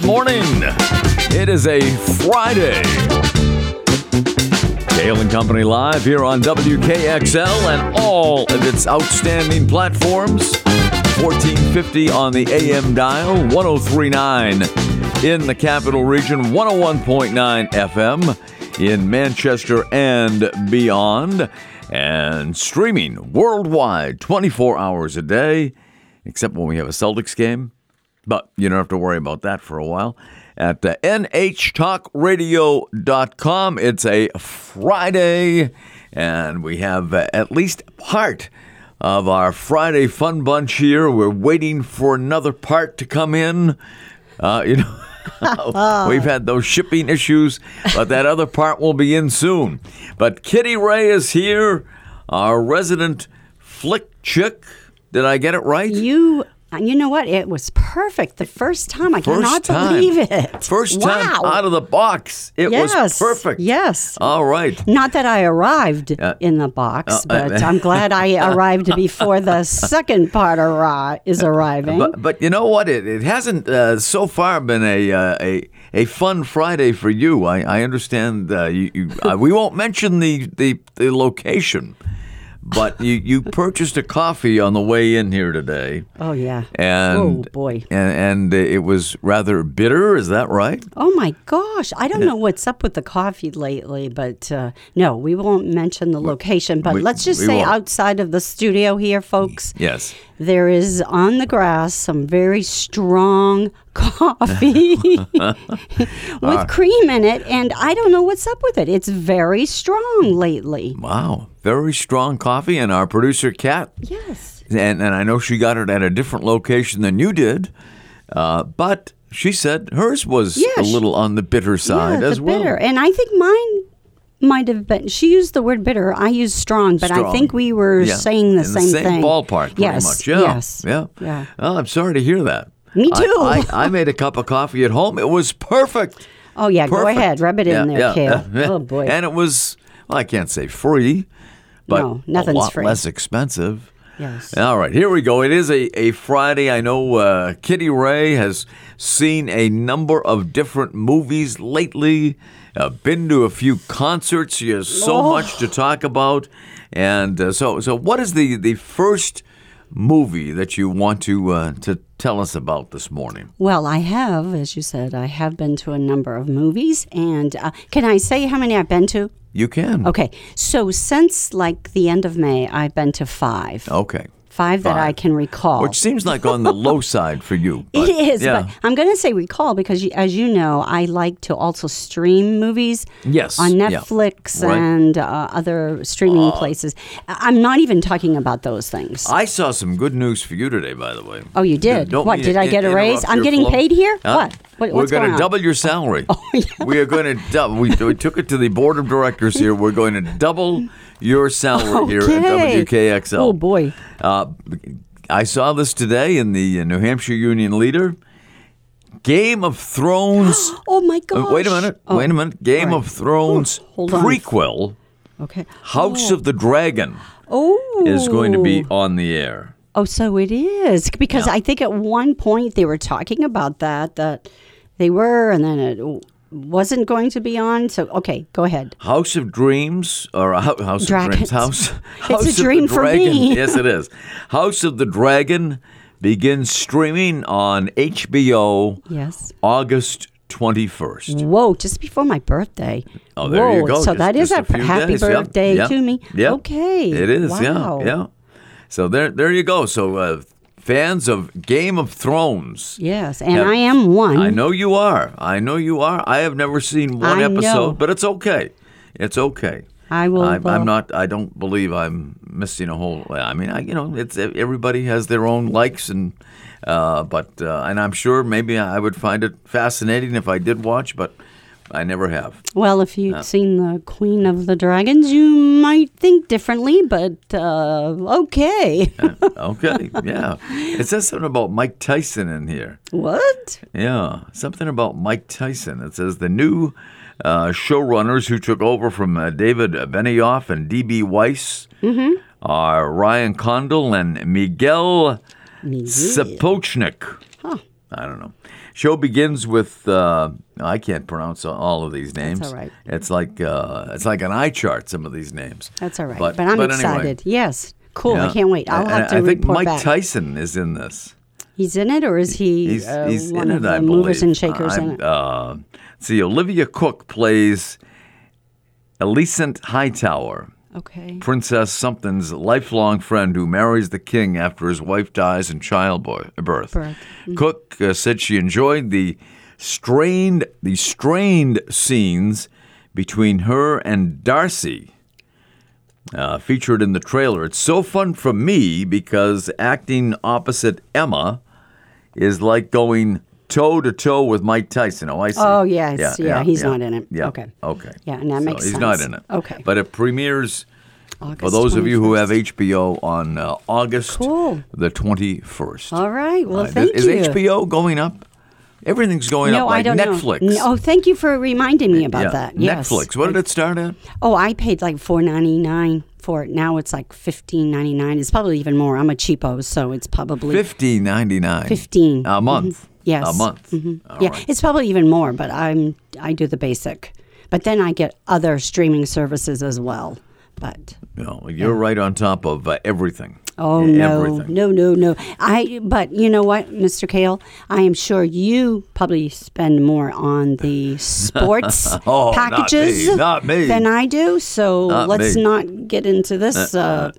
Good morning. It is a Friday. Cail and Company live here on WKXL and all of its outstanding platforms. 1450 on the AM dial, 1039 in the capital region, 101.9 FM in Manchester and beyond, and streaming worldwide 24 hours a day, except when we have a Celtics game. But you don't have to worry about that for a while. At uh, nhtalkradio.com. It's a Friday, and we have uh, at least part of our Friday fun bunch here. We're waiting for another part to come in. Uh, you know. We've had those shipping issues, but that other part will be in soon. But Kitty Ray is here, our resident flick chick. Did I get it right? You, you know what? It was perfect the first time. I First cannot time. believe it. First time out of the box. It yes. was perfect. Yes. All right. Not that I arrived Uh, in the box, uh, but I'm glad I arrived before the second part arri- is arriving. But but you know what? It it hasn't uh, so far been a uh, a a fun Friday for you. I I understand. Uh, you, you uh, we won't mention the the, the location, but you you purchased a coffee on the way in here today, oh yeah. and oh boy. and and it was rather bitter. Is that right? Oh my gosh. I don't know what's up with the coffee lately, but uh, no, we won't mention the location. But we- let's just say won't. outside of the studio here, folks, Yes. there is on the grass some very strong coffee with cream in it. And I don't know what's up with it. It's very strong lately. Wow. Very strong coffee, and our producer Kat Yes. and, and I know she got it at a different location than you did, uh, but she said hers was a little on the bitter side yeah, as the well. bitter. And I think mine might have been. She used the word bitter. I used strong, but I think we were Yeah, saying the in same, the same thing. ballpark, yes, much. Yeah, Yes. yeah, Yeah. Oh, I'm sorry to hear that. Me too. I, I, made a cup of coffee at home. It was perfect. Oh yeah. Go ahead. Rub it in there, yeah, Cail. yeah. Oh boy. And it was, well, I can't say free, but No, nothing's a lot free. less expensive. yes. All right, here we go. It is a, a Friday. I know uh, Kitty Ray has seen a number of different movies lately, uh, been to a few concerts. She has so Oh. much to talk about. And uh, so, so what is the, the first movie that you want to uh, to tell us about this morning? Well, I have, as you said, I have been to a number of movies, and uh, can I say how many I've been to? You can. Okay, so since like the end of May, I've been to five. Okay. Five that I can recall. Which seems like on the low side for you. but- It is, yeah. but I'm going to say recall because, you, as you know, I like to also stream movies Yes, on yeah. Netflix Right. and uh, other streaming places. I- I'm not even talking about those things. I saw some good news for you today, by the way. Oh, you did? Don't What, did I get a raise? I'm getting flow. paid here? Huh? What? What- We're going to double your salary. Oh, We are going to double. We, we took it to the board of directors here. We're going to double your salary here at WKXL. Oh, boy. Uh, I saw this today in the uh, New Hampshire Union Leader. Game of Thrones. Oh, my Uh, wait a minute. Oh, wait a minute. Game all of right. Thrones on. prequel, Okay. House of the Dragon, Oh. is going to be on the air. Oh, so it is because I think at one point they were talking about that that they were, and then it wasn't going to be on. So okay, go ahead. House of Dreams or uh, House Dragons. of Dreams House. It's House a of the dream for me. yes, it is. House of the Dragon begins streaming on HBO Yes. August twenty first. Whoa! Just before my birthday. Oh, there Whoa, you go. So Just- that is a, a happy days. Yep. birthday Yep. to me. Yep. Okay. It is. Wow. Yeah. Yeah. So there, there you go. So uh, fans of Game of Thrones. Yes, and Have- I am one. I know you are. I know you are. I have never seen one I episode, know. but it's okay. It's okay. I will. I'm, uh, I'm not. I don't believe I'm missing a whole. I mean, I, you know, it's everybody has their own likes and, uh, but uh, and I'm sure maybe I would find it fascinating if I did watch, but I never have. Well, if you'd seen the Queen of the Dragons, you might think differently, but uh, okay. Okay, yeah. It says something about Mike Tyson in here. what? Yeah, something about Mike Tyson. It says the new uh, showrunners who took over from uh, David Benioff and D.B. Weiss are Ryan Condal and Miguel Sapochnik. Huh. I don't know. Show begins with uh, I can't pronounce all of these names. all right. It's like uh, it's like an eye chart. Some of these names. That's all right. But- But, I'm but anyway. excited. Yes. Cool. I can't wait. I'll And have to I think report Mike back. Tyson is in this. He's in it, or is he He's, uh, he's one in of it, the I movers believe. and shakers I'm- it? Uh, see, Olivia Cooke plays Alicent Hightower, Okay. Princess Something's lifelong friend who marries the king after his wife dies in childbirth. Birth. Cooke uh, said she enjoyed the strained, the strained scenes between her and D'Arcy. Uh, featured in the trailer. It's so fun for me because acting opposite Emma is like going toe to toe with Mike Tyson. Oh, I see. Oh, yes. Yeah, he's not in it. Yeah. Okay. Okay. Yeah, and that So makes he's not in it. Okay. But it premieres for August those of you who have HBO on uh, August Cool. the 21st. All right. Well, Uh, thank is you. Is HBO going up? Everything's going no, up like I don't Netflix. know. Oh, thank you for reminding me about yeah, that. Yes. Netflix. What did it start at? Oh, I paid like four ninety nine for it. Now it's like fifteen ninety nine. It's probably even more. I'm a cheapo, so it's probably Fifteen ninety nine. 15. a month. Yes. a month. Mhm. Yeah, right. it's probably even more, but I'm I do the basic. But then I get other streaming services as well. But know, you're right on top of uh, everything. Oh no, everything. no, no, no. I but you know what, Mr. Cail, I am sure you probably spend more on the sports Oh, not me, packages not me. than I do. So Not let's me. not get into this. Uh,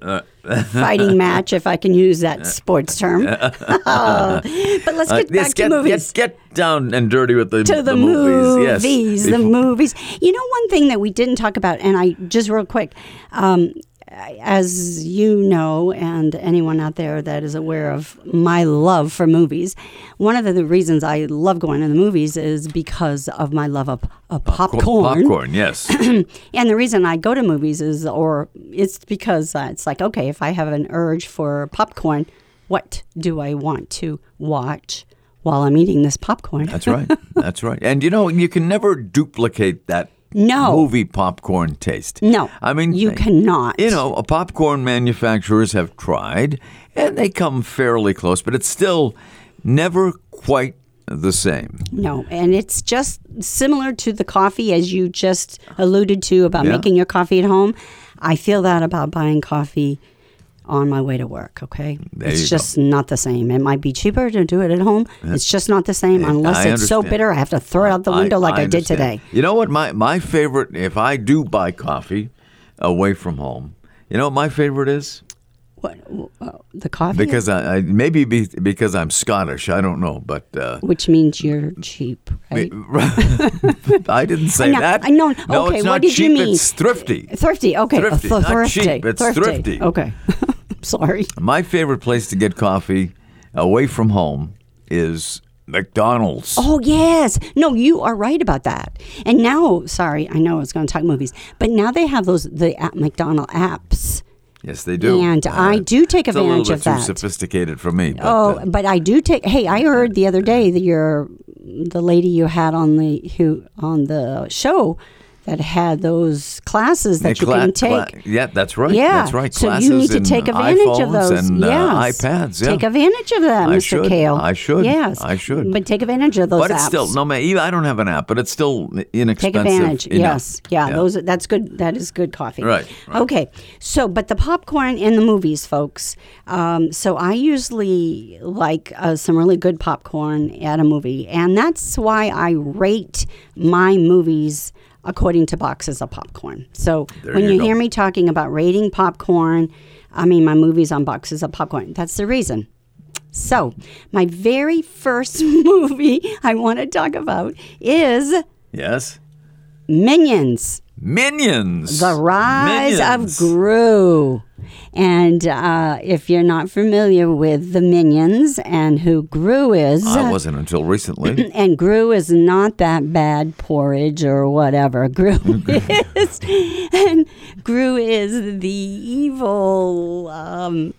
fighting match, if I can use that sports term. but let's Uh, get back to get, movies. Get, get down and dirty with the, to the, movies. Yes. the movies. You know, one thing that we didn't talk about, and I just real quick, um, as you know, and anyone out there that is aware of my love for movies, one of the, reasons I love going to the movies is because of my love of, of popcorn. Popcorn, yes. And the reason I go to movies is, or it's because uh, it's like, okay, if I have an urge for popcorn, what do I want to watch while I'm eating this popcorn? That's right. That's right. And you know, you can never duplicate that No. movie popcorn taste. No, I mean, you cannot. You know, popcorn manufacturers have tried and they come fairly close, but it's still never quite the same. No, and it's just similar to the coffee, as you just alluded to about Yeah. making your coffee at home. I feel that about buying coffee on my way to work, okay? There it's you just not the same. It might be cheaper to do it at home. It's just not the same unless it's so bitter I have to throw it out the window like I, did today. You know what? My my favorite, if I do buy coffee away from home, you know what my favorite is? What, uh, the coffee? Because I, I maybe be, because I'm Scottish. I don't know, but uh, Which means you're cheap, right? I didn't say I know- that. I know. No, Okay, it's what not did you cheap. mean? It's thrifty. Thrifty, okay. Thrifty, Th- not thrifty. cheap, it's thrifty. Okay. Sorry. My favorite place to get coffee away from home is McDonald's. Oh, yes. No, you are right about that. And now, sorry, I know I was going to talk movies, but now they have those, the app, McDonald apps. Yes, they do. Uh, And I do take it's a little advantage of too that. sophisticated for me. But, Oh, uh, but I do take. Hey, I heard the other day that you're the lady you had on the who on the show that had those classes that you can take. cla- yeah, that's right. Yeah, that's right. So Classes you need to take advantage of those. and uh, iPads. Yeah. Take advantage of that, I Mr. should. Cail. I should. Yes, I should. But take advantage of those but it's apps. still no. I don't have an app, but it's still inexpensive. Take advantage. enough. Yes. Yeah, Those. That's good. That is good coffee. Right, right. Okay. So, but the popcorn in the movies, folks. Um, so I usually like uh, some really good popcorn at a movie, and that's why I rate my movies according to boxes of popcorn. So There when you you, hear me talking about rating popcorn, I mean my movies on boxes of popcorn. That's the reason. So, my very first movie I want to talk about is Yes. Minions. Minions. The Rise Minions. of Gru. And uh, if you're not familiar with the Minions and who Gru is, I wasn't until recently. and Gru is not that bad porridge or whatever. Gru is, and Gru is the evil um,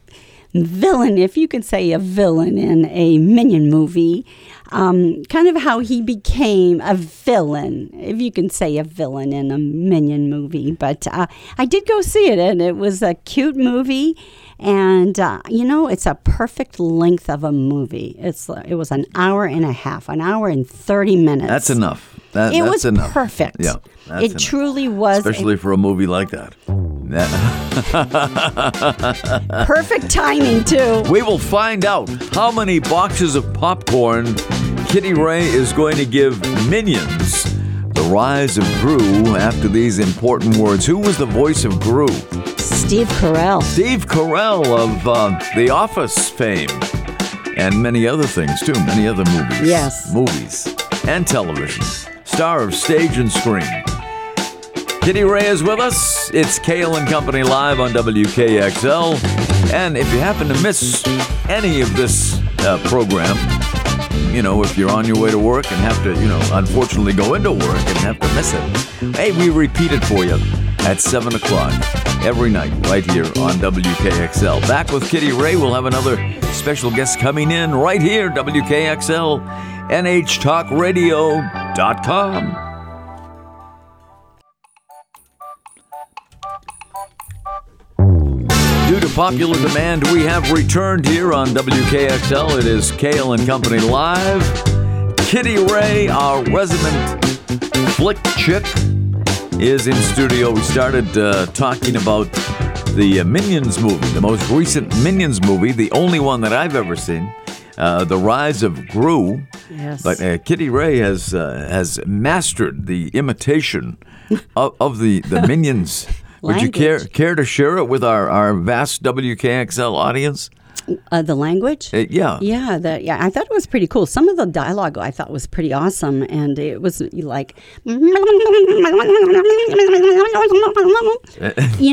villain, if you could say a villain in a Minion movie. Um, kind of how he became a villain, if you can say a villain in a Minion movie. But uh, I did go see it, and it was a cute movie. and uh, you know it's a perfect length of a movie. It's it was an hour and a half, an hour and thirty minutes. That's enough. That, It was enough. perfect. Yeah, that's it enough. truly was especially for a movie like that. That- perfect timing too. We will find out how many boxes of popcorn Kitty Ray is going to give Minions. The rise of Gru after these important words. Who was the voice of Gru? Steve Carell. Steve Carell of uh, The Office fame and many other things too, many other movies. Yes. Movies and television. Star of stage and screen. Kitty Ray is with us. It's Cail and Company live on WKXL. And if you happen to miss any of this uh, program, you know, if you're on your way to work and have to, you know, unfortunately go into work and have to miss it, hey, we repeat it for you at 7 o'clock every night right here on WKXL. Back with Kitty Ray. We'll have another special guest coming in right here, WKXL, NHTalkRadio.com. Due to popular demand, we have returned here on WKXL. It is Cail and Company Live. Kitty Ray, our resident flick chick, is in studio. We started uh, talking about the uh, Minions movie, the most recent Minions movie, the only one that I've ever seen, uh, The Rise of Gru. Yes. But uh, Kitty Ray has uh, has mastered the imitation of, of the, the Minions. Would you care care to share it with our, our vast WKXL audience? Uh, the language. Uh, yeah. Yeah, that yeah, I thought it was pretty cool. Some of the dialogue I thought was pretty awesome, and it was like, you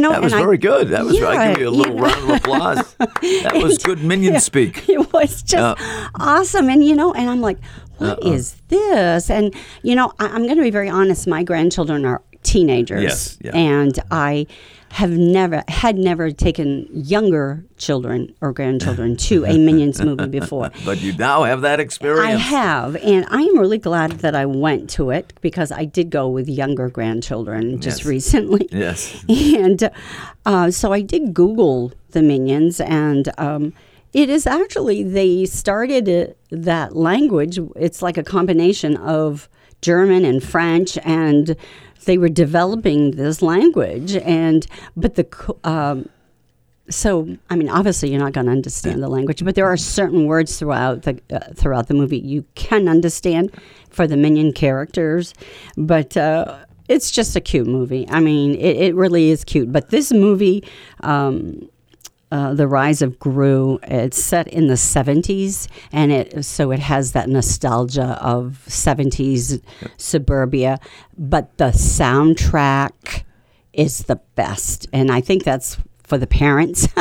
know, That was and I- very good. That was I give you a little yeah. round of applause. That was good minion speak. It was just awesome, and you know, and I'm like, what is Uh-uh. this? And you know, I, I'm going to be very honest. My grandchildren are teenagers, Yes, yeah. and I have never had never taken younger children or grandchildren to a Minions movie before. But you now have that experience. I have, and I am really glad that I went to it because I did go with younger grandchildren just Yes. recently. Yes. And uh, so I did Google the Minions, and um, it is actually, they started it, that language. It's like a combination of German and French, and they were developing this language. And, but the, um, so I mean, obviously you're not going to understand the language, but there are certain words throughout the uh, throughout the movie you can understand for the minion characters, but. Uh, it's just a cute movie. I mean, it, it really is cute. But this movie, um, uh, the rise of Gru. It's set in the 70s, and it so it has that nostalgia of 70s suburbia. But the soundtrack is the best, and I think that's for the parents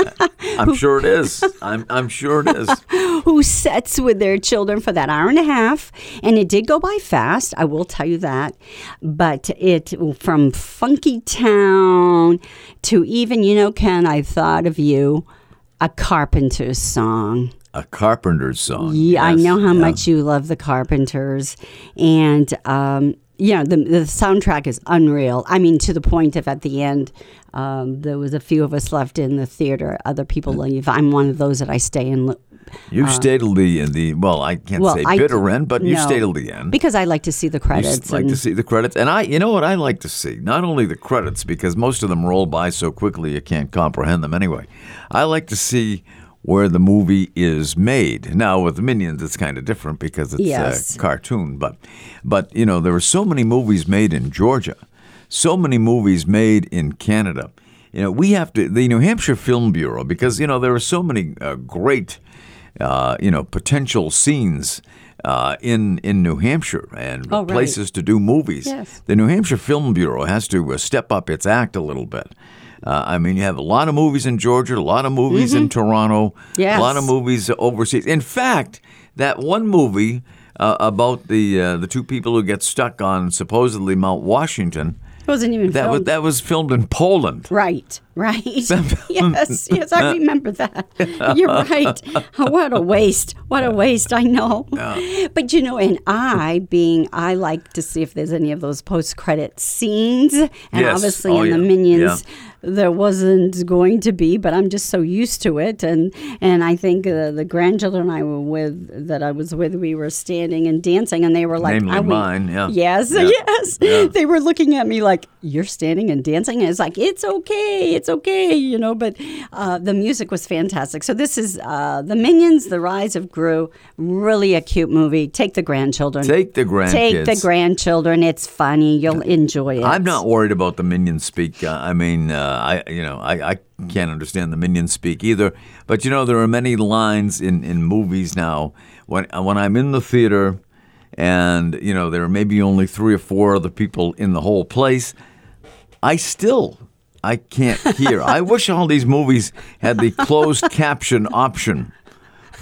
I'm sure it is. I'm, I'm sure it is. who sets with their children for that hour and a half. And it did go by fast, I will tell you that. But it, from Funky Town to even, you know, Ken, I thought of you, a Carpenter's song. A Carpenter's song. Yeah, I know how yeah. much you love the Carpenters, and um, you know the the soundtrack is unreal. I mean, to the point of at the end, um, there was a few of us left in the theater. Other people leave. I'm one of those that I stay in. You stayed till the the well, I can't Uh, Well, say bitter d- end, but you stayed till the end. because I like to see the credits. s- like and- to see the credits, and I, you know what I like to see? Not only the credits because most of them roll by so quickly you can't comprehend them anyway. I like to see where the movie is made. Now with Minions, it's kind of different because it's Yes. a cartoon, but but you know there are so many movies made in Georgia, so many movies made in Canada. You know we have to the New Hampshire Film Bureau because you know there are so many uh, great uh, you know potential scenes. Uh, in in New Hampshire and Oh, right. places to do movies. Yes. The New Hampshire Film Bureau has to uh, step up its act a little bit. Uh, I mean, you have a lot of movies in Georgia, a lot of movies in Toronto, Mm-hmm. Yes. a lot of movies overseas. In fact, that one movie uh, about the uh, the two people who get stuck on supposedly Mount Washington it wasn't even that was that was filmed in Poland. right, Right. yes, yes, I remember that. You're right. What a waste. What a waste. I know. But you know, and I being I like to see if there's any of those post credit scenes. And Yes. obviously Oh, in the. Minions Yeah. there wasn't going to be, but I'm just so used to it and and I think uh, the grandchildren I were with that I was with we were standing and dancing and they were like Namely mine, yeah. Yes, Yeah. yes. Yeah. They were looking at me like, "You're standing and dancing." And it's like, "It's okay, it's okay," you know. But uh, the music was fantastic. So this is uh, the Minions: The Rise of Gru. Really a cute movie. Take the grandchildren. Take the grandkids. Take the grandchildren. It's funny. You'll enjoy it. I'm not worried about the minion speak. Uh, I mean, uh, I you know I, I can't understand the minion speak either. But you know, there are many lines in, in movies now when when I'm in the theater, and you know there are maybe only three or four other people in the whole place. I still I can't hear. I wish all these movies had the closed caption option.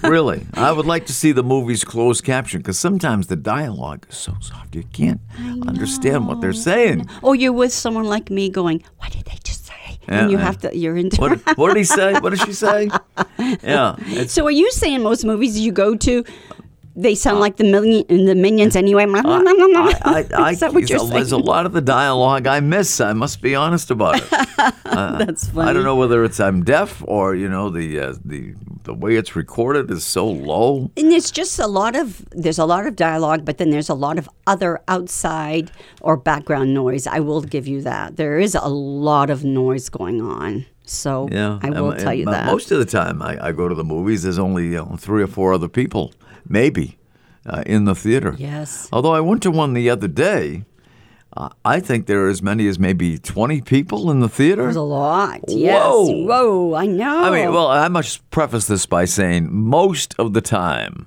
Really, I would like to see the movies closed caption because sometimes the dialogue is so soft you can't understand what they're saying. Or you're with someone like me going, "What did they just say?" and you Yeah. have to. You're into. What, what did he say? What did she say? Yeah, So are you saying most movies you go to, they sound like the million the minions anyway? Uh, I, I, Is that what you're saying? there's a lot of the dialogue I miss. I must be honest about it. That's funny. I don't know whether it's I'm deaf or you know the uh, the the way it's recorded is so low. And there's just a lot of there's a lot of dialogue, but then there's a lot of other outside or background noise. I will give you that. There is a lot of noise going on. So Yeah, I will and- tell you mo- that. Most of the time, I, I go to the movies. There's only you know, three or four other people, maybe, uh, in the theater. Yes. Although I went to one the other day, uh, I think there are as many as maybe 20 people in the theater. There's a lot. Yes. Whoa. Whoa, I know. I mean, well, I must preface this by saying most of the time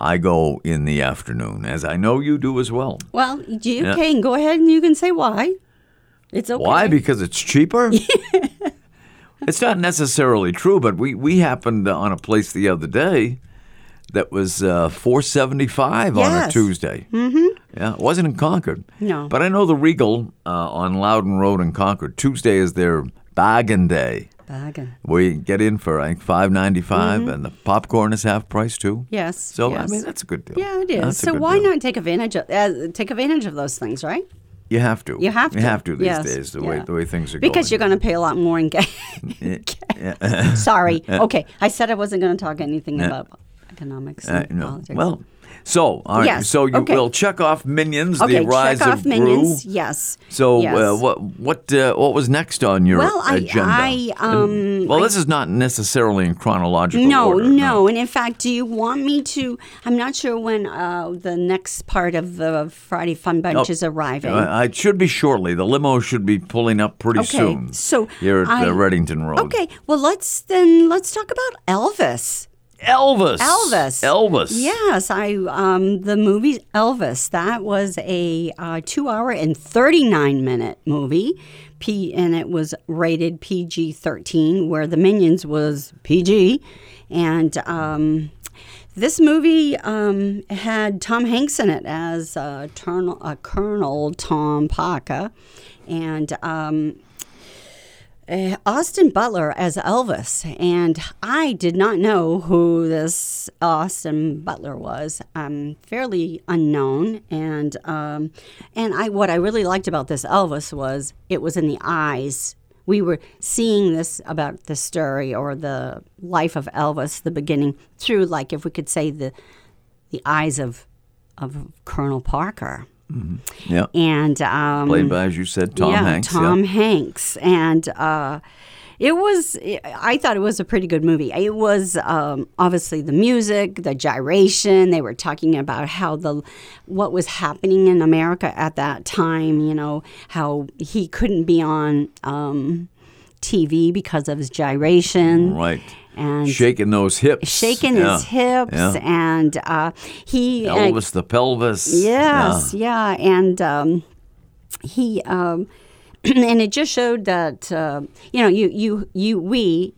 I go in the afternoon, as I know you do as well. Well, you Yeah. can go ahead and you can say why. It's okay. Why? Because it's cheaper? it's not necessarily true, but we, we happened on a place the other day that was uh, four seventy five on a Tuesday. Mm-hmm. Yeah, it wasn't in Concord. No. But I know the Regal uh, on Loudon Road in Concord. Tuesday is their bargain day. Bagging. We get in for I think five and the popcorn is half price too. Yes. So I Mm-hmm. mean that's a good deal. yeah, it is. That's so why deal. not take advantage of uh, take advantage of those things, right? You have to. You have to. You have to these Yes. days. The way the way things are going. Because you're going. to pay a lot more in gas. Yeah. Sorry. Okay, I said I wasn't going to talk anything about economics Uh, no. politics. Well, so all right. Yes, So you okay. will check off Minions, okay, the rise check off of minions. Gru. Yes. So yes. uh, what what uh, what was next on your Well, I- agenda? I, um, well, this is not necessarily in chronological No, order. no, no, and in fact, do you want me to? I'm not sure when uh, the next part of the Friday Fun Bunch is arriving. Uh, it should be shortly. The limo should be pulling up pretty Okay, soon. so here at I- uh, Reddington Road. okay, well let's then let's talk about Elvis. Elvis. Elvis. Elvis. Yes, I um the movie Elvis. That was a uh, two hour and thirty nine minute movie. P and it was rated PG thirteen, where the Minions was PG, and um. This movie um, had Tom Hanks in it as uh, Turnal, uh, Colonel Tom Parker, and um, uh, Austin Butler as Elvis, and I did not know who this Austin Butler was. Um, fairly unknown, and um, and I what I really liked about this Elvis was it was in the eyes. We were seeing this about the story or the life of Elvis, the beginning through, like if we could say the the eyes of of Colonel Parker, Yeah. and um, Played by, as you said, Tom yeah, Hanks. Tom yeah. Hanks, and uh, it was. I thought it was a pretty good movie. It was um, obviously the music, the gyration. They were talking about how the what was happening in America at that time. You know how he couldn't be on um, TV because of his gyration. Right. And Shaking those hips. shaking Yeah. his hips, Yeah. and uh, he uh, Elvis the pelvis. Yes, yeah, and um, he um, and it just showed that uh, you know you you you we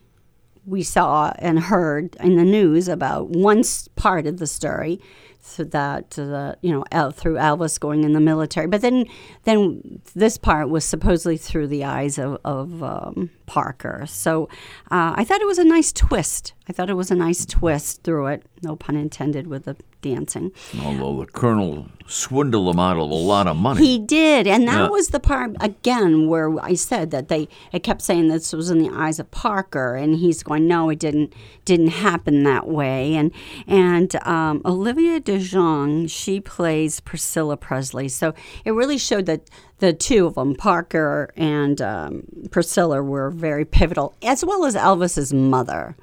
we saw and heard in the news about one part of the story so that you know El, through Elvis going in the military. But then then this part was supposedly through the eyes of, of um, Parker. So uh, I thought it was a nice twist. I thought it was a nice twist through it. No pun intended with the dancing. Although the colonel swindled him out of a lot of money. He did, and that Yeah. was the part again where I said that they it kept saying this was in the eyes of Parker, and he's going, no, it didn't didn't happen that way. And and um, Olivia DeJonge, she plays Priscilla Presley, so it really showed that the two of them, Parker and um, Priscilla, were very pivotal, as well as Elvis's mother.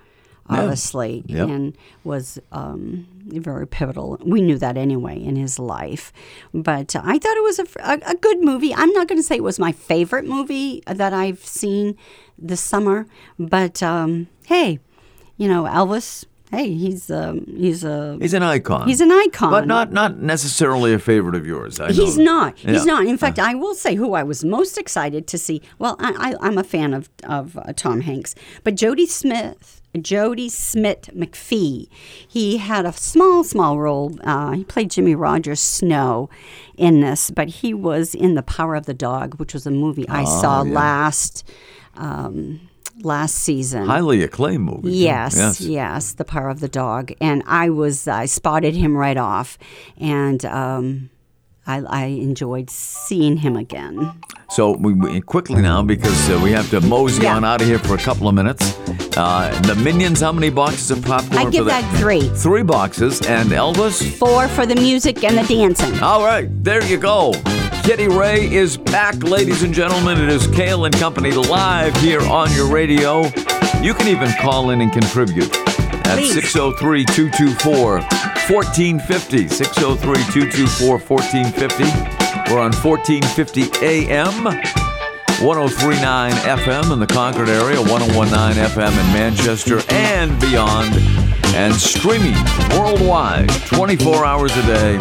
Obviously, Yep. and was um, very pivotal. We knew that anyway in his life. But uh, I thought it was a, a, a good movie. I'm not going to say it was my favorite movie that I've seen this summer, but um, hey, you know, Elvis. Hey, he's um, he's a He's an icon. he's an icon, but not not necessarily a favorite of yours. I He's know. not. He's Yeah. not. In fact, I will say who I was most excited to see. Well, I, I'm a fan of of uh, Tom Hanks, but Jodie Smith. Jody Smit-McPhee. He had a small, small role. Uh, he played Jimmy Rodgers Snow in this, but he was in The Power of the Dog, which was a movie I saw yeah. last um, last season. highly acclaimed movie. Yes, Yes. yes, the power of the dog, and I was I spotted him right off, and um, I, I enjoyed seeing him again. So we, we quickly now because uh, we have to mosey Yeah. on out of here for a couple of minutes. Uh, the Minions, how many boxes of popcorn? I give that three, Three boxes, and Elvis. four for the music and the dancing. All right, there you go. Kitty Ray is back, ladies and gentlemen. It is Cail and Company live here on your radio. You can even call in and contribute at Please. 603 224 1450. 603 224 1450. We're on 1450 AM. 1039 FM in the Concord area, 1019 FM in Manchester and beyond, and streaming worldwide 24 hours a day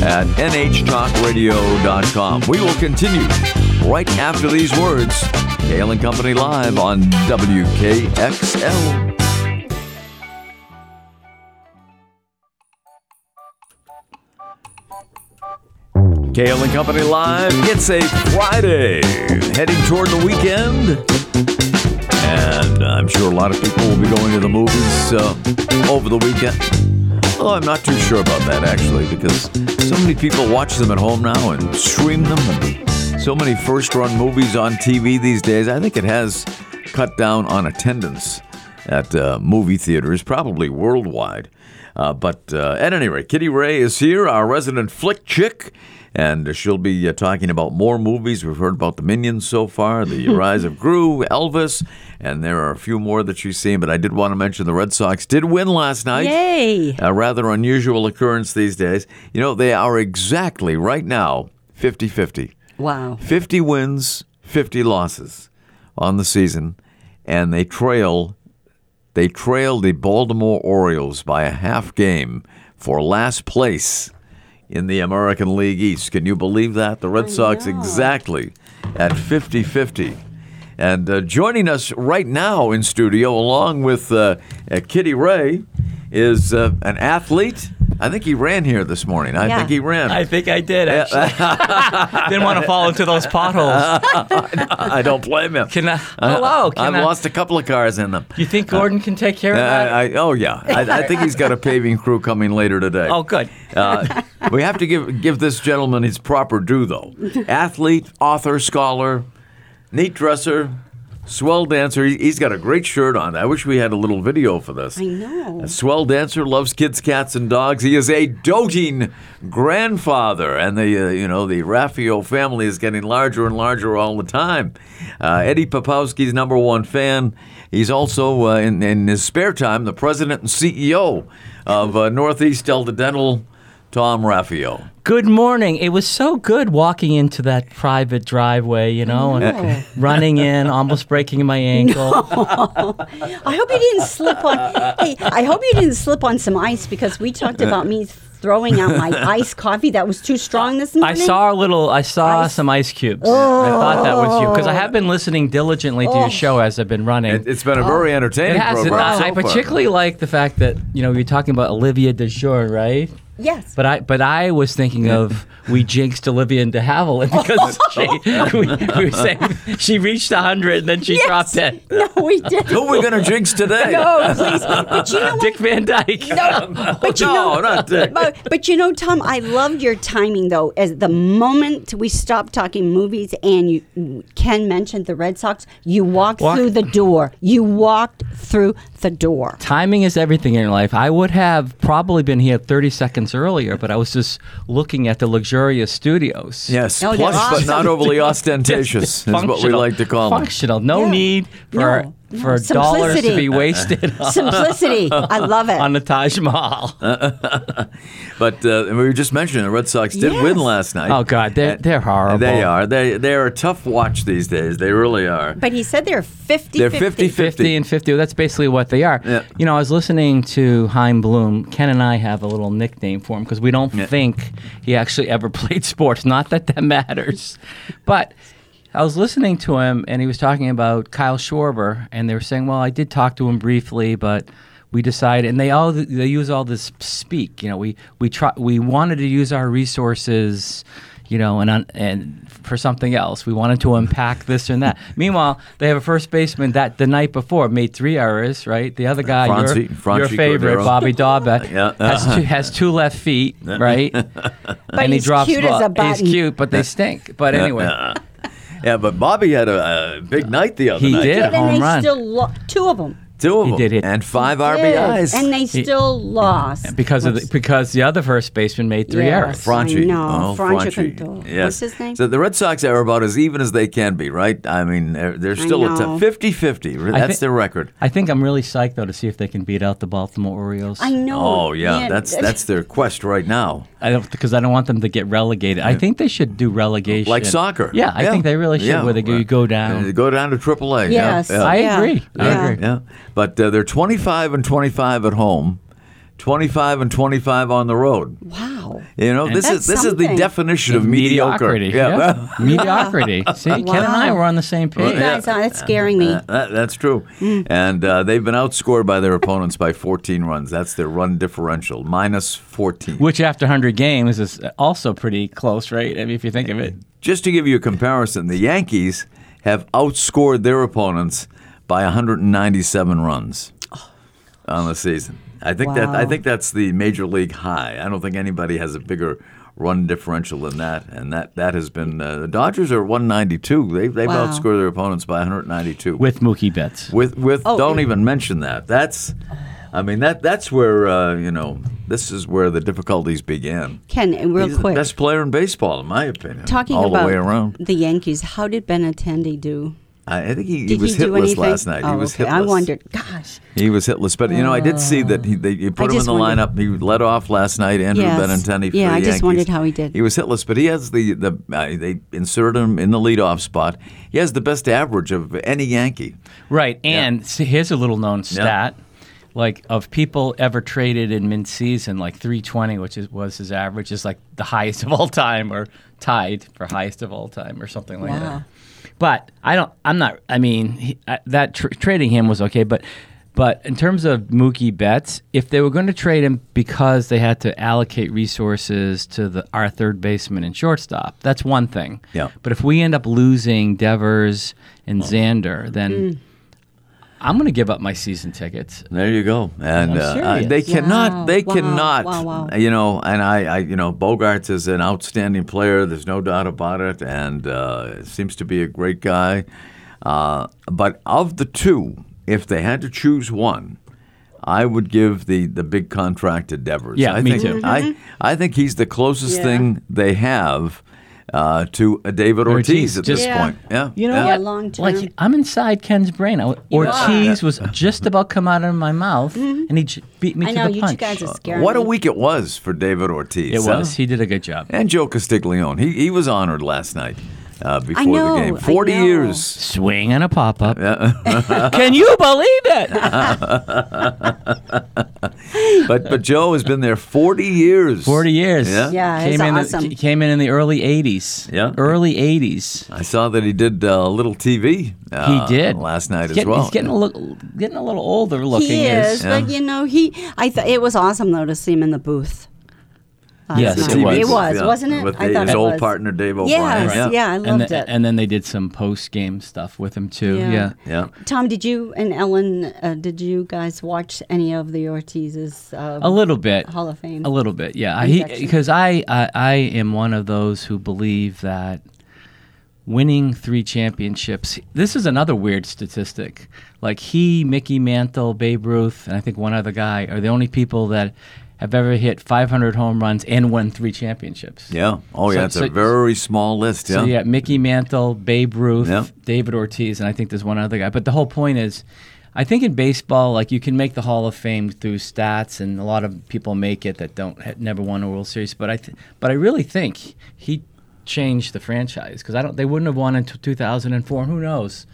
at nhtalkradio.com. We will continue right after these words. Cail and Company live on WKXL. Cail and Company Live. It's a Friday, heading toward the weekend. And I'm sure a lot of people will be going to the movies uh, over the weekend. Well, I'm not too sure about that actually, because so many people watch them at home now and stream them, and so many first run movies on TV these days. I think it has cut down on attendance at uh, movie theaters, probably worldwide. Uh, but uh, at any rate, Kitty Ray is here, our resident flick chick, and she'll be uh, talking about more movies. We've heard about the Minions so far, the Rise of Gru, Elvis, and there are a few more that she's seen. But I did want to mention the Red Sox did win last night. Yay! A rather unusual occurrence these days. You know, they are exactly right now 50 50. Wow. 50 wins, 50 losses on the season, and they trail they trail the Baltimore Orioles by a half game for last place in the American League East. Can you believe that? The Red Sox exactly at 50-50. And uh, joining us right now in studio, along with uh, uh, Kitty Ray, is uh, an athlete. I think he ran here this morning. I Yeah. think he ran. I think I did actually. Didn't want to fall into those potholes. I don't blame him. Can I? Hello. Can I've I, lost a couple of cars in them. You think Gordon can take care of Uh, that? I, oh yeah, I, I think he's got a paving crew coming later today. oh, good. Uh, we have to give give this gentleman his proper due, though. Athlete, author, scholar, neat dresser, swell dancer. He, he's got a great shirt on. I wish we had a little video for this. I know. A swell dancer, loves kids, cats, and dogs. He is a doting grandfather, and the uh, you know the Raffio family is getting larger and larger all the time. Uh, Eddie Popowski's number one fan. He's also uh, in, in his spare time the president and CEO of uh, Northeast Delta Dental. Tom Raffio. Good morning. It was so good walking into that private driveway, you know, and running in, almost breaking my ankle. I hope you didn't slip on. Hey, I hope you didn't slip on some ice because we talked uh, about me throwing out my iced coffee that was too strong this morning. I morning. saw a little. I saw Ice. some ice cubes. I thought that was you because I have been listening diligently to your oh. show as I've been running. It, has been a very entertaining It has. program. I, so I far. particularly like the fact that you know you're talking about Olivia De DeJour, right? Yes. But I but I was thinking of we jinxed Olivia into Havilland because oh. she, we, we were saying she reached 100 and then she Yes. dropped it. No, we didn't. Who are we going to jinx today? No, please. But you know what? Dick Van Dyke. No, but oh, you no, know, not Dick. but, but you know, Tom, I loved your timing though. As the moment we stopped talking movies and you Ken mentioned the Red Sox, you walked Walk- through the door. You walked through the door. Timing is everything in your life. I would have probably been here 30 seconds earlier, but I was just looking at the luxurious studios. Yes, No, they're plush but not overly ostentatious is what we like to call them. Functional. No Yeah. need for No, no. for dollars to be wasted Simplicity. I love it. on the Taj Mahal. But uh, we were just mentioning the Red Sox did Yes. win last night. Oh, God, they're- they're horrible. They are. They they are a tough watch these days. They really are. but he said they're 50 They're 50. 50 50 and 50. That's basically what they are. Yeah. You know, I was listening to Chaim Bloom. Ken and I have a little nickname for him because we don't Yeah. think he actually ever played sports. Not that that matters. But I was listening to him and he was talking about Kyle Schwarber. And they were saying, well, I did talk to him briefly, but we decided, and they all they use all this speak. You know, we we try we wanted to use our resources, you know, and and for something else. We wanted to unpack this and that. Meanwhile, they have a first baseman that the night before made three errors. Right, the other guy, your, your favorite, Cordero. Bobby Dalbec, Yeah. has two has two left feet. Right, and he drops cute as ball-. He's cute, but they stink. But anyway. Yeah, but Bobby had a, a big night the other He night. did. And home they run. still lo- two of them. Two of He them. did hit- And five Did. RBIs. And they still lost. because of the, because the other first baseman made three Yes. errors. Franchy. I know. Oh, Franchy Franchy. Conto. Yes. What's his name? So the Red Sox are about as even as they can be, right? I mean, they're, they're still a know. 50 50. That's thi- their record. I think I'm really psyched though to see if they can beat out the Baltimore Orioles. I know. Oh, yeah. That's that's their quest right now. I don't because I don't want them to get relegated. I think they should do relegation Like soccer. Yeah, I think they really should. Yeah. Where they go, you go down. Go down to AAA. Yes. Yeah. I Yeah. agree. I Yeah. agree. Yeah, but uh, they're 25 and 25 at home, 25 and 25 on the road. Wow. You know, this is this is the definition of mediocre. Mediocrity. Yeah. Mediocrity. See, Ken and I were on the same You page. guys, are that's scaring me. Uh, that, that's true. And uh, they've been outscored by their opponents by 14 runs. That's their run differential, minus 14. Which after 100 games is also pretty close, right? I mean, if you think of it. Just to give you a comparison, the Yankees have outscored their opponents by 197 runs on the season. I think that I think that's the major league high. I don't think anybody has a bigger run differential than that, and that that has been uh, the Dodgers are 192. They they've Wow. outscored their opponents by 192. With Mookie Betts. with with Oh, don't and- even mention that. That's I mean that that's where uh, you know this is where the difficulties began. Ken, uh, real He's quick. the best player in baseball, in my opinion. Talking all about the way around. the Yankees, how did Benintendi do? I, I think he, he was he hitless anything? last night. Oh, he was okay. hitless. I wondered. Gosh. He was hitless, but you know I did see that he they, you put I him in the wondered- lineup. He led off last night. Andrew Yes. Benintendi. For Yeah, the I just wondered how he did. He was hitless, but he has the the uh, they inserted him in the leadoff spot. He has the best average of any Yankee. Right. And see, here's a little known stat. Like of people ever traded in mid-season, like 320, which is, was his average, is like the highest of all time, or tied for highest of all time, or something like Wow. that. But I don't. I'm not. I mean, he, I, that tr- trading him was okay, but but in terms of Mookie Betts, if they were going to trade him because they had to allocate resources to the our third baseman and shortstop, that's one thing. Yeah. But if we end up losing Devers and Xander, then Mm. I'm going to give up my season tickets. There you go. And I'm uh, they cannot, Wow. they Wow. cannot, Wow, wow. you know, and I, I, you know, Bogaerts is an outstanding player. There's no doubt about it. And uh, seems to be a great guy. Uh, but of the two, if they had to choose one, I would give the, the big contract to Devers. Yeah, I me think, too. I, I think he's the closest Yeah. thing they have uh, to a David Ortiz, Ortiz, at just- this Yeah. point. Yeah. You know yeah. Yeah, what? long term. Like I'm inside Ken's brain. I- Ortiz was just about come out of my mouth, and he j- beat me Mm-hmm. I to know the you punch. two guys are scaring What a week it was for David Ortiz. it huh? was. He did a good job. And Joe Castiglione. He, he was honored last night uh, before know, the game. I 40 know. years. Swing and a pop up. Can you believe it? But but Joe has been there 40 years. Forty years. Yeah. Yeah, came it's in. awesome. The, came in in the early '80s. Yeah. early '80s. I saw that he did uh, a little TV. Uh, he did last night He's as getting, well. He's getting a little, getting a little older looking. he is, Yeah. but you know, he. I thought it was awesome though to see him in the booth. Last Yes, it was. It was, Yeah, wasn't it? With I thought his it old was. partner Dave O'Brien. Yes, yeah. yeah, I and, loved then, it. and then they did some post game stuff with him too. Yeah. Yeah. Yeah. Tom, did you and Ellen, uh, did you guys watch any of the Ortiz's uh, A little bit. Hall of Fame? A little bit, yeah. I- He because I, I I am one of those who believe that winning three championships. This is another weird statistic. Like he, Mickey Mantle, Babe Ruth, and I think one other guy are the only people that have ever hit 500 home runs and won three championships. Yeah. Oh, So- yeah. It's so- a very small list. Yeah. So yeah, Mickey Mantle, Babe Ruth, Yeah. David Ortiz, and I think there's one other guy. But the whole point is, I think in baseball, like you can make the Hall of Fame through stats, and a lot of people make it that don't never won a World Series. But I, th- but I really think he changed the franchise because I don't. They wouldn't have won until 2004. Who knows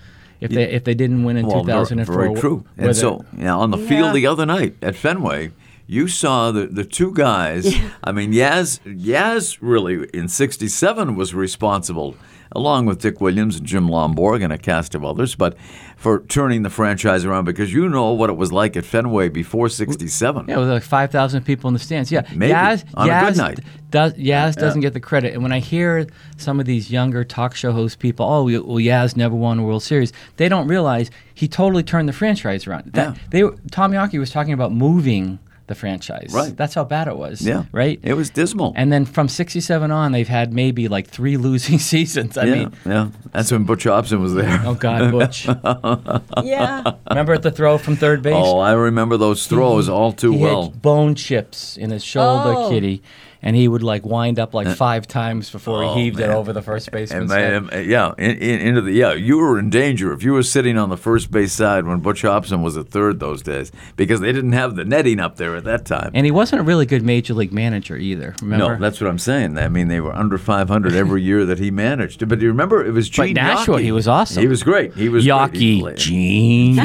if they if they didn't win in Well, ver- 2004? very true. And so, yeah, on the field the other night at Fenway, you saw the, the two guys. I mean, Yaz, Yaz really in '67 was responsible, along with Dick Williams and Jim Lonborg and a cast of others, but for turning the franchise around because you know what it was like at Fenway before '67. Yeah, with like five thousand people in the stands. Yeah, Maybe, Yaz, on a Yaz good night. Does, Yaz doesn't get the credit, and when I hear some of these younger talk show host people, oh, well, well, Yaz never won a World Series, they don't realize he totally turned the franchise around. That, Yeah. they were- Tom Yawkey was talking about moving the franchise. Right. That's how bad it was. Yeah. Right. It was dismal. and then from '67 on, they've had maybe like three losing seasons. I yeah, mean, yeah. That's when Butch Hobson was there. oh God, Butch. yeah. Remember at the throw from third base? Oh, I remember those throws all too he well. had bone chips in his shoulder, Oh. kitty, and he would like wind up like five times before Oh, he heaved it over the first And man, um, yeah, in, in, into the yeah, you were in danger if you were sitting on the first base side when Butch Hobson was at third those days because they didn't have the netting up there at that time. And he wasn't a really good major league manager either. Remember? no, that's what I'm saying. I mean, they were under 500 every year that he managed. But do you remember it was But Gene Nashua, Yawkey. he was awesome. He was great. He was great. He Yawkey, Gene.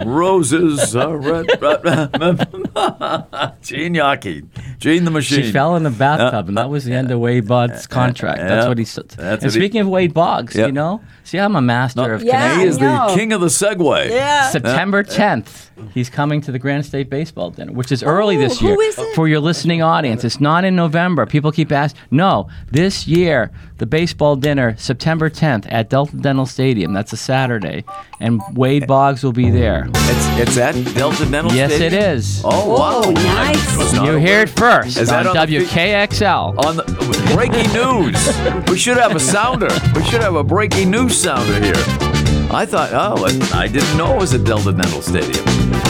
Gene Roses are red. Jean Yawkey, Gene the Machine. She fell in the bathtub, and that was the end of Wade Boggs' contract. That's what he said. And what he- speaking of Wade Boggs, Yeah. you know, see, I'm a master of Yeah, connecting. he is I know. the king of the segue. Yeah. September 10th, he's coming to the Granite State Baseball Dinner, which is early oh, this year. is it? For your listening audience, it's not in November. People keep asking. No, this year, the baseball dinner, September 10th at Delta Dental Stadium. That's a Saturday. And Wade Boggs will be there. It's, it's at Delta Dental Yes, Stadium? it is. Oh, wow. Oh, nice. I was not You hear it first Is that on, the WKXL. On the breaking news. we should have a sounder. We should have a breaking news sounder here. I thought, oh, I didn't know it was at Delta Dental Stadium.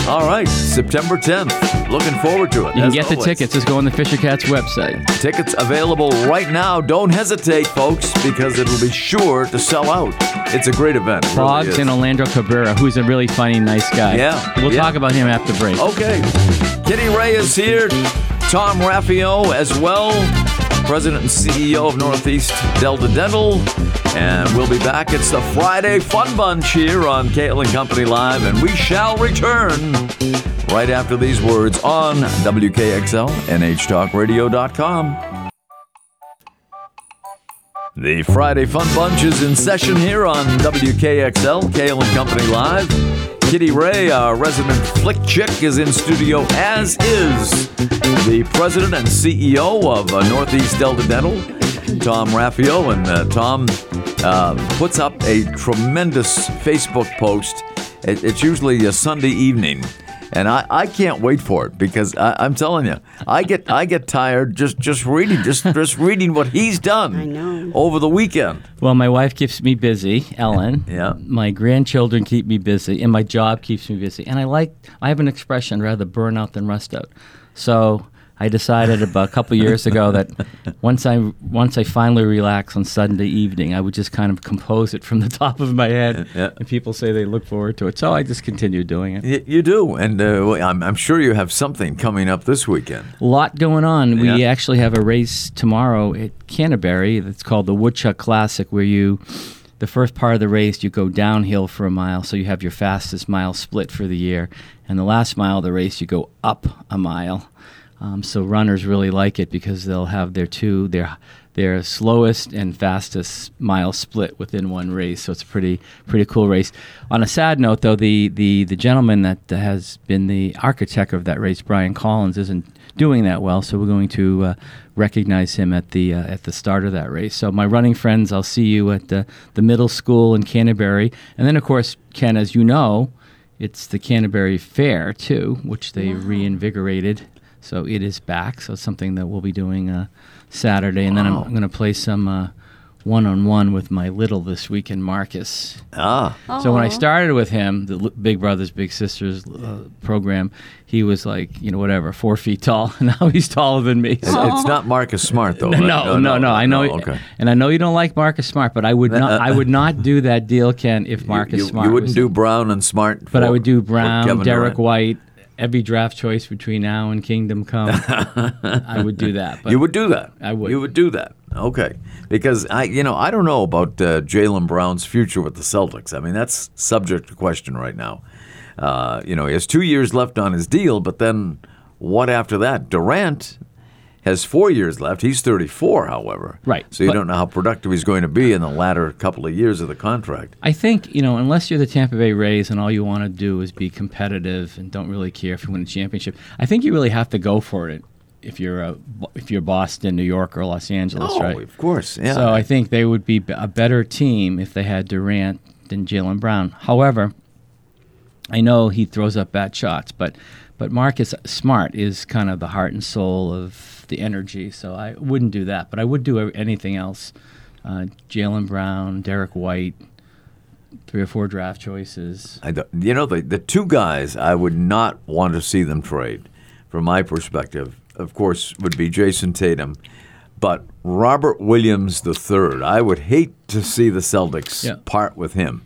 All right, September 10th. Looking forward to it. You can get the tickets. Just go on the Fisher Cats website. Tickets available right now. Don't hesitate, folks, because it'll be sure to sell out. It's a great event. It really Boggs is. and Orlando Cabrera, who's a really funny, nice guy. Yeah, We'll yeah. talk about him after break. Okay. Kitty Ray is here. Tom Raffio as well. President and CEO of Northeast Delta Dental. And we'll be back. It's the Friday Fun Bunch here on Cail and Company Live, and we shall return right after these words on WKXL, NHTalkRadio.com. The Friday Fun Bunch is in session here on WKXL, Cail and Company Live. Kitty Ray, our resident flick chick, is in studio, as is the president and CEO of uh, Northeast Delta Dental, Tom Raffio. And uh, Tom uh, puts up a tremendous Facebook post. It, it's usually a Sunday evening. And I, I can't wait for it because I, I'm telling you, I get I get tired just, just reading just just reading what he's done I know. over the weekend. Well, my wife keeps me busy, Ellen. Yeah. My grandchildren keep me busy, and my job keeps me busy. And I like, I have an expression, rather burn out than rust out. So I decided about a couple years ago that once I once I finally relax on Sunday evening, I would just kind of compose it from the top of my head. Yeah. And people say they look forward to it. So I just continue doing it. Y- You do, and uh, I'm, I'm sure you have something coming up this weekend. A lot going on. We actually have a race tomorrow at Canterbury that's called the Woodchuck Classic, where you, the first part of the race, you go downhill for a mile, so you have your fastest mile split for the year, and the last mile of the race, you go up a mile. Um, so runners really like it because they'll have their two their their slowest and fastest mile split within one race. So it's a pretty pretty cool race. On a sad note, though, the the the gentleman that has been the architect of that race, Brian Collins, isn't doing that well. So we're going to uh, recognize him at the uh, at the start of that race. So my running friends, I'll see you at the the middle school in Canterbury, and then of course, Ken, as you know, it's the Canterbury Fair too, which they reinvigorated. So it is back. So it's something that we'll be doing uh, Saturday, and then I'm going to play some. Uh, one-on-one with my little this weekend, Marcus. Ah, So when I started with him, the L- Big Brothers Big Sisters uh, program, he was like you know whatever four feet tall. Now he's taller than me. it's, So- it's not Marcus Smart though. no, right? no, no, no, I know, okay. and I know you don't like Marcus Smart, but I would not, I would not do that deal, Ken, if Marcus you, Smart. you wouldn't was do in- Brown and Smart, but I would do Brown, Kevin Derrick Durant. White, every draft choice between now and Kingdom Come. I would do that. But you would do that. I would. You would do that. Okay, because I, you know, I don't know about uh, Jaylen Brown's future with the Celtics. I mean, that's subject to question right now. Uh, you know, he has two years left on his deal, but then what after that? Durant has four years left. He's 34, however. Right, So you but- don't know how productive he's going to be in the latter couple of years of the contract. I think you know, unless you're the Tampa Bay Rays and all you want to do is be competitive and don't really care if you win a championship, I think you really have to go for it. If you're a, if you're Boston, New York, or Los Angeles, oh, right? of course. Yeah. So I think they would be a better team if they had Durant than Jaylen Brown. However, I know he throws up bad shots, but but Marcus Smart is kind of the heart and soul of the energy. So I wouldn't do that, but I would do anything else. Uh, Jaylen Brown, Derrick White, three or four draft choices. I you know, the, the two guys I would not want to see them trade, from my perspective, of course, would be Jayson Tatum, but Robert Williams III. I would hate to see the Celtics Yeah. part with him.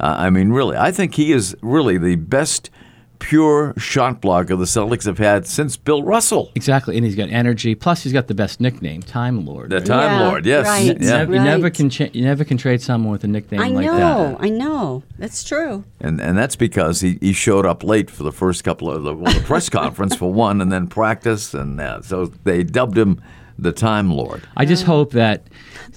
Uh, I mean, really, I think he is really the best pure shot blocker the Celtics have had since Bill Russell. Exactly, and he's got energy. Plus, he's got the best nickname, Time Lord. The right? Time Yeah, Lord, yes. right. You Yeah. never, you never can cha- you never can trade someone with a nickname I like know, that. I know. That's true. And and that's because he, he showed up late for the first couple of the, well, the press conference for one, and then practice, and uh, so they dubbed him the Time Lord. I just hope that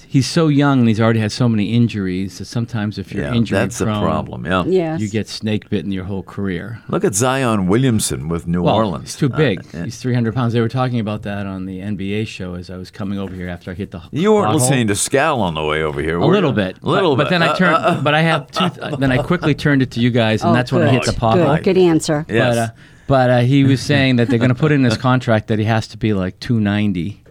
he's so young and he's already had so many injuries that sometimes if you're Yeah, injury that's the prone, problem. Yeah. Yes. you get snake bitten your whole career. Look at Zion Williamson with New Well, Orleans. he's too Uh, big. yeah. He's 300 pounds. They were talking about that on the NBA show as I was coming over here after I hit the. you weren't pothole. listening to Scal on the way over here. A little you? bit, A little but, bit. But then I Uh, turned. uh, uh, but I have two. then I quickly turned it to you guys, and Oh, that's when I hit good. the pothole. Good, good answer. Yes. But, uh, but uh, he was saying that they're going to put in his contract that he has to be like 290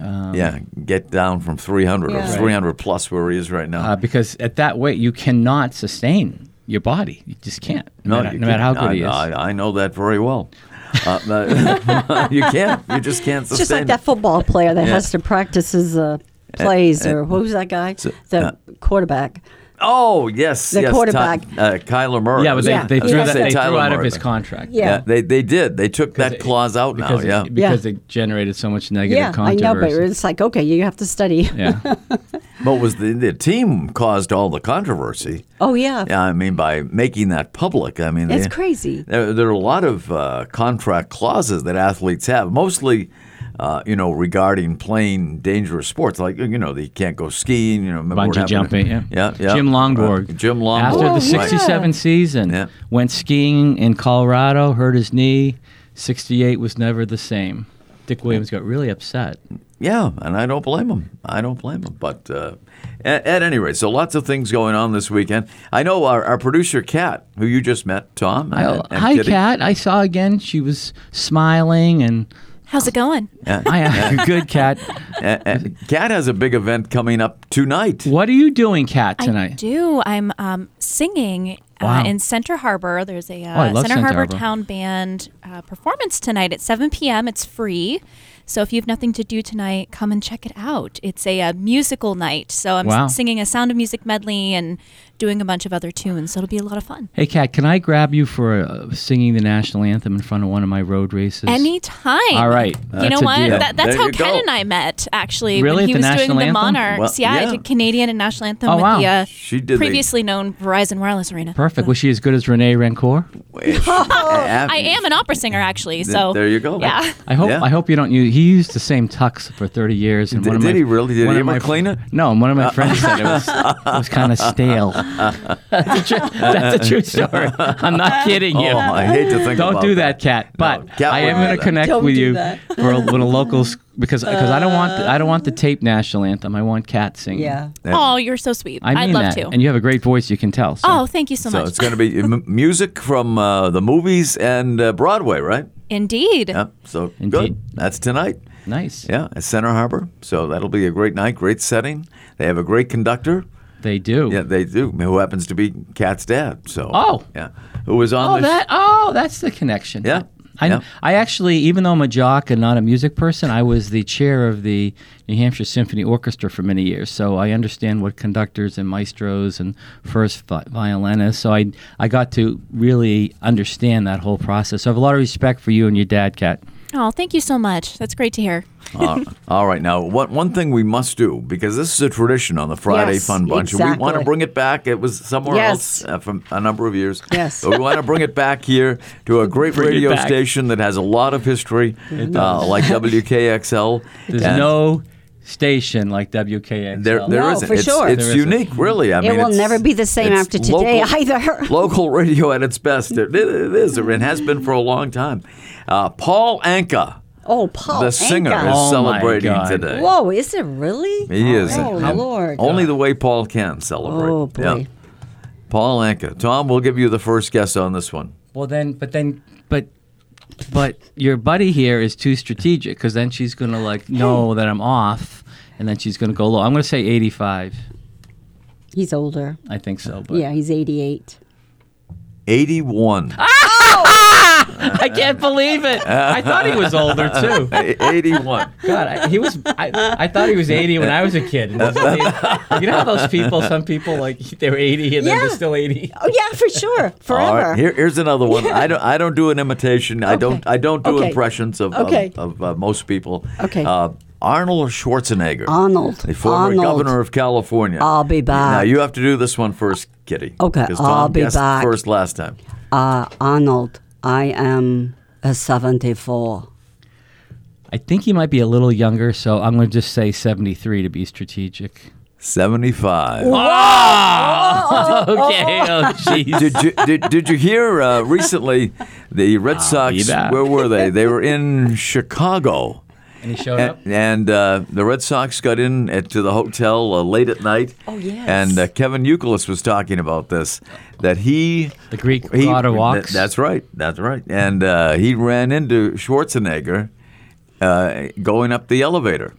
yeah, get down from 300 or Yeah. 300 plus where he is right now. uh, because at that weight you cannot sustain your body. You just can't. No, matter, you no matter how can't. good he is. I, I, I know that very well. Uh, you can't. You just can't It's sustain just like it. that football player that Yeah. has to practice his uh, plays, or who's that guy? the uh, quarterback. Oh, yes. The yes, quarterback. Ty- uh, Kyler Murray. yeah, but they, Yeah. they threw, that, they threw Tyler out of his contract. Yeah. Yeah, they, they did. They took that it- clause out now, because yeah. It, because Yeah. it generated so much negative Yeah, I know, but controversy. it's like okay, you have to study. yeah. But was the, the team caused all the controversy. Oh yeah, Yeah, I mean, by making that public. I mean, it's they- crazy. There, there are a lot of uh, contract clauses that athletes have, mostly, uh, you know, regarding playing dangerous sports, like you know, they can't go skiing. You know, remember what Bungee happened- jumping, yeah. yeah, yeah. Jim Lonborg. Uh, Jim Lonborg. After Oh, the yeah. 67 season, Yeah. went skiing in Colorado, hurt his knee. 68 was never the same. Dick Williams got really upset. Yeah, and I don't blame him. I don't blame him. But uh, at, at any rate, so lots of things going on this weekend. I know our, our producer Kat, who you just met, Tom. I, and- and hi, Kitty. Kat. I saw again. She was smiling and How's it going? Yeah. I, good, Kat. Uh, uh, Kat has a big event coming up tonight. What are you doing, Kat, tonight? I do. I'm um, singing Wow. uh, in Center Harbor. There's a uh, Oh, Center, Center Harbor, Harbor. Town Band uh, performance tonight at 7 p.m. It's free. So if you have nothing to do tonight, come and check it out. It's a, uh musical night. So I'm s- Wow. singing a Sound of Music medley and doing a bunch of other tunes. So it'll be a lot of fun. Hey, Kat, can I grab you for uh, singing the national anthem in front of one of my road races? Anytime. All right. You know what? That, that's There how Ken go. and I met, actually. Really? When he the was doing national the? Monarchs. Well, yeah, yeah. I did Canadian and national anthem Oh, with wow. the uh, She did the- previously known Verizon Wireless Arena. Perfect. Was she as good as Rene Rancourt? I am an opera singer, actually. So there you go. Yeah. I hope Yeah. I hope you don't use. He used the same tux for 30 years. And Did- one of did my, he really? Did one he of ever my- clean it? No, and one of my uh. friends said it was it was kind of stale. that's, a true, that's a true story. I'm not kidding you. Oh, I hate to think Don't about do that, Kat. But Kat I am going to connect Don't with you that. for a little locals because because I don't want the, I don't want the tape national anthem. I want Kat singing. Yeah. Yeah. Oh, you're so sweet. I mean I'd love that. to. And you have a great voice. You can tell. So. oh, thank you so, So much. So it's going to be m- music from uh, the movies and uh, Broadway, right? Indeed. Yeah. So Indeed. good. That's tonight. nice. Yeah, at Center Harbor. So that'll be a great night, great setting. They have a great conductor. They do. Yeah, they do. Who happens to be Kat's dad. So Oh. yeah, who was on Oh, the sh- that. Oh, that's the connection. Yeah. I, Yeah. I actually, even though I'm a jock and not a music person, I was the chair of the New Hampshire Symphony Orchestra for many years. So I understand what conductors and maestros and first vi- violinists. So I, I got to really understand that whole process. So I have a lot of respect for you and your dad, Kat. Oh, thank you so much. That's great to hear. Uh, all right, now one one thing we must do because this is a tradition on the Friday Yes, Fun Bunch, and we want to bring it back. It was somewhere Yes. else uh, from a number of years. Yes. but we want to bring it back here to a great Bring radio station that has a lot of history, uh, like WKXL. There's And no station like WKXL. There, there No, isn't. for it's, sure. It's There isn't. unique, really. I mean, it will never be the same after today local- either. local radio at its best. It, it is, and has been for a long time. Uh, Paul Anka, Oh, Paul. the singer, Anka. is Oh, my celebrating God. today. Whoa, is it really? He is. Oh, And Lord. Only the way Paul can celebrate. Oh, boy. Yeah. Paul Anka. Tom, we'll give you the first guess on this one. Well, then, but then, but, but your buddy here is too strategic because then she's gonna like know that I'm off, and then she's gonna go low. I'm gonna say 85. He's older. I think so. But Yeah, he's 88. 81. I can't believe it. I thought he was older too. 81. God, I, he was. I, I thought he was 80 when I was a kid. And doesn't you know how those people, some people like they're 80 and then Yeah. they're still 80. Oh, yeah, for sure. Forever. All right, here, here's another one. I don't. I don't do an imitation. I don't. I don't do Okay. impressions of Okay. of, of uh, most people. Okay. Uh, Arnold Schwarzenegger, Arnold. the former Arnold. governor of California. I'll be back. Now you have to do this one first, Kitty. Okay, I'll be back. first last time. Uh, Arnold, I am a 74. I think he might be a little younger, so I'm going to just say 73 to be strategic. 75. Oh, okay. Oh, jeez. did you did, did you hear uh, recently the Red Sox? Where were they? They were in Chicago. And he showed up. And, and uh, the Red Sox got in at, to the hotel uh, late at night. Oh, yes. And uh, Kevin Youkilis was talking about this that he The Greek he, god of walks. That's right. That's right. And uh, he ran into Schwarzenegger uh, going up the elevator.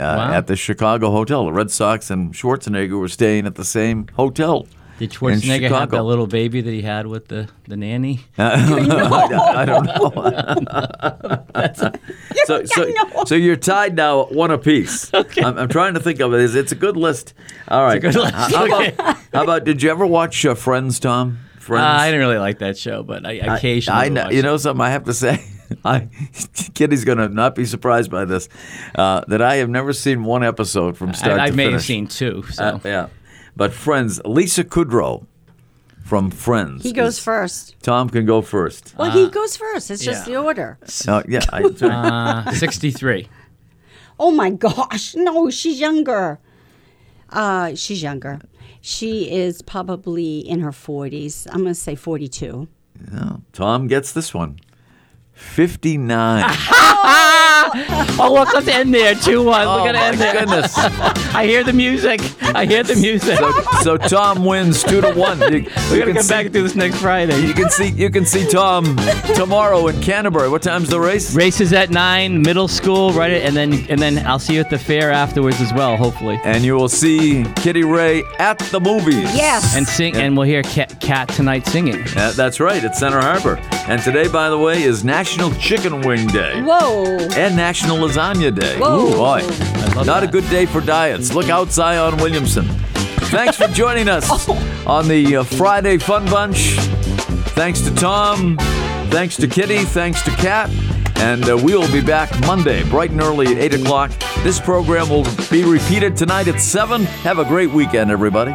Uh, Wow. At the Chicago hotel, the Red Sox and Schwarzenegger were staying at the same hotel. Did in Schwarzenegger have that little baby that he had with the, the nanny? I don't know. so, so, so you're tied now one apiece. I'm, I'm trying to think of it. It's, it's a good list. All right. good list. How, about, how about? Did you ever watch uh, Friends, Tom? Friends. Uh, I didn't really like that show, but I I- occasionally I, know, watched you it. know something. I have to say, I Kitty's gonna not be surprised by this. Uh, that I have never seen one episode from start I, I to may have seen two. So Uh, yeah, but Friends. Lisa Kudrow from Friends. He goes is- first. Tom can go first. Well, he goes first. It's just yeah. the order. Uh, yeah. I, uh, 63. Oh my gosh, no, she's younger. Uh, she's younger. She is probably in her 40s. I'm going to say 42. No, Tom gets this one. 59. Oh, look, let's end there. 2 1. oh, We're going to end there. goodness. I hear the music. I hear the music. So, so Tom wins two to one. You, We're going to can come see, back and do this next Friday. You can see you can see Tom tomorrow in Canterbury. What time's the race? Races at nine, middle school, right? And then and then I'll see you at the fair afterwards as well, hopefully. And you will see Kitty Ray at the movies. Yes. And sing, and we'll hear Kat, Kat tonight singing. Uh, that's right, at Center Harbor. And today, by the way, is National Chicken Wing Day. Whoa. And National Lasagna Day. Whoa. Ooh, boy. love Not a good day for diets. Look out, Zion Williamson. Thanks for joining us Oh. on the uh, Friday Fun Bunch. Thanks to Tom. Thanks to Kitty. Thanks to Kat. And uh, we will be back Monday, bright and early at 8 o'clock. This program will be repeated tonight at 7. Have a great weekend, everybody.